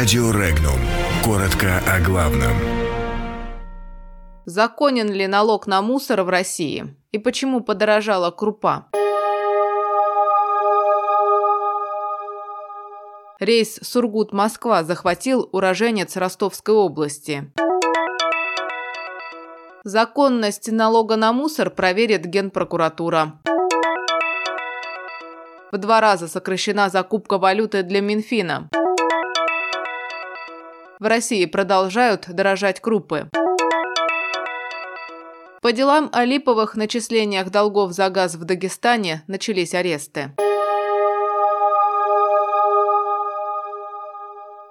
Радио Регнум. Коротко о главном. Законен ли налог на мусор в России? И почему подорожала крупа? Рейс Сургут-Москва захватил уроженец Ростовской области. Законность налога на мусор проверит Генпрокуратура. В два раза сокращена закупка валюты для Минфина. В России продолжают дорожать крупы. По делам о начислениях долгов за газ в Дагестане начались аресты.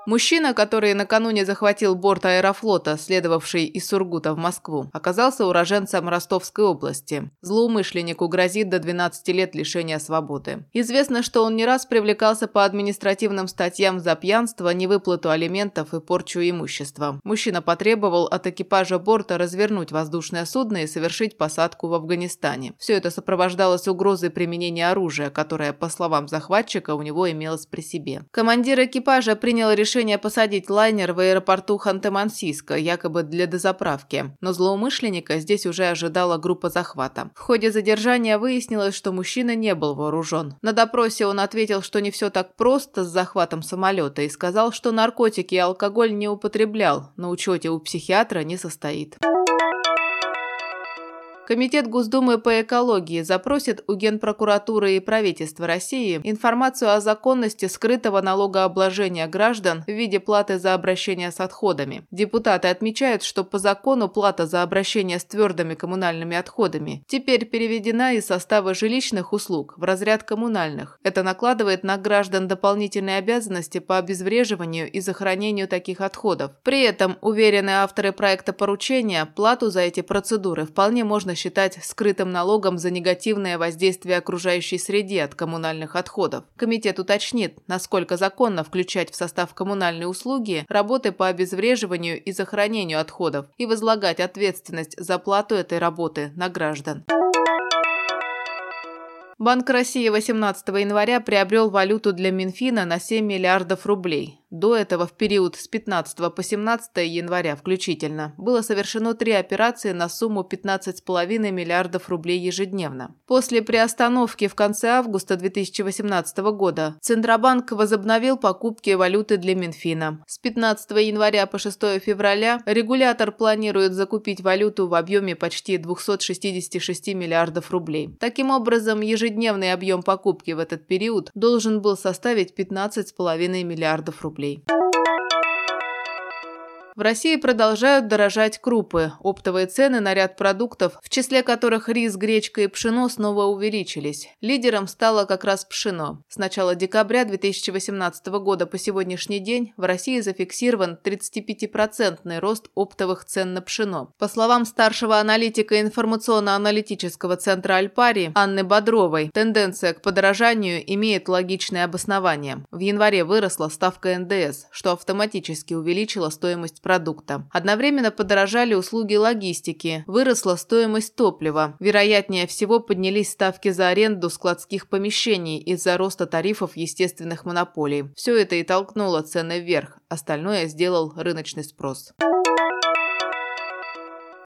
Мужчина, который накануне захватил борт аэрофлота, следовавший из Сургута в Москву, оказался уроженцем Ростовской области. Злоумышленнику грозит до 12 лет лишения свободы. Известно, что он не раз привлекался по административным статьям за пьянство, невыплату алиментов и порчу имущества. Мужчина потребовал от экипажа борта развернуть воздушное судно и совершить посадку в Афганистане. Все это сопровождалось угрозой применения оружия, которое, по словам захватчика, у него имелось при себе. Командир экипажа принял решение решение посадить лайнер в аэропорту Ханты-Мансийска, якобы для дозаправки. Но злоумышленника здесь уже ожидала группа захвата. В ходе задержания выяснилось, что мужчина не был вооружен. На допросе он ответил, что не все так просто с захватом самолета и сказал, что наркотики и алкоголь не употреблял, на учете у психиатра не состоит. Комитет Госдумы по экологии запросит у Генпрокуратуры и правительства России информацию о законности скрытого налогообложения граждан в виде платы за обращение с отходами. Депутаты отмечают, что по закону плата за обращение с твердыми коммунальными отходами теперь переведена из состава жилищных услуг в разряд коммунальных. Это накладывает на граждан дополнительные обязанности по обезвреживанию и захоронению таких отходов. При этом, уверены авторы проекта поручения, плату за эти процедуры вполне можно считать скрытым налогом за негативное воздействие окружающей среде от коммунальных отходов. Комитет уточнит, насколько законно включать в состав коммунальной услуги работы по обезвреживанию и захоронению отходов и возлагать ответственность за плату этой работы на граждан. Банк России 18 января приобрел валюту для Минфина на 7 миллиардов рублей. До этого в период с 15 по 17 января включительно было совершено три операции на сумму 15,5 миллиардов рублей ежедневно. После приостановки в конце августа 2018 года Центробанк возобновил покупки валюты для Минфина. С 15 января по 6 февраля регулятор планирует закупить валюту в объеме почти 266 миллиардов рублей. Таким образом, ежедневный объем покупки в этот период должен был составить 15,5 миллиардов рублей рублей. В России продолжают дорожать крупы. Оптовые цены на ряд продуктов, в числе которых рис, гречка и пшено, снова увеличились. Лидером стало как раз пшено. С начала декабря 2018 года по сегодняшний день в России зафиксирован 35% рост оптовых цен на пшено. По словам старшего аналитика информационно-аналитического центра Альпари Анны Бодровой, тенденция к подорожанию имеет логичное обоснование. В январе выросла ставка НДС, что автоматически увеличило стоимость продукта. Одновременно подорожали услуги логистики, выросла стоимость топлива. Вероятнее всего поднялись ставки за аренду складских помещений из-за роста тарифов естественных монополий. Все это и толкнуло цены вверх, остальное сделал рыночный спрос.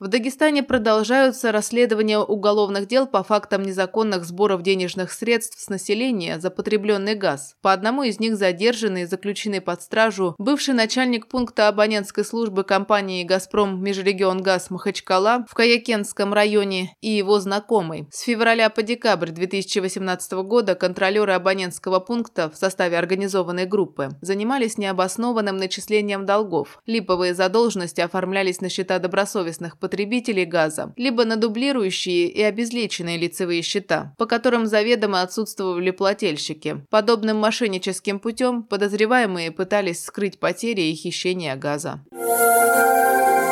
В Дагестане продолжаются расследования уголовных дел по фактам незаконных сборов денежных средств с населения за потребленный газ. По одному из них задержаны и заключены под стражу бывший начальник пункта абонентской службы компании «Газпром Межрегионгаз» Махачкала в Каякенском районе и его знакомый. С февраля по декабрь 2018 года контролеры абонентского пункта в составе организованной группы занимались необоснованным начислением долгов. Липовые задолженности оформлялись на счета добросовестных потребителей газа, либо на дублирующие и обезличенные лицевые счета, по которым заведомо отсутствовали плательщики. Подобным мошенническим путем подозреваемые пытались скрыть потери и хищения газа.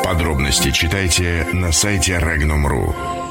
Подробности читайте на сайте Regnum.ru.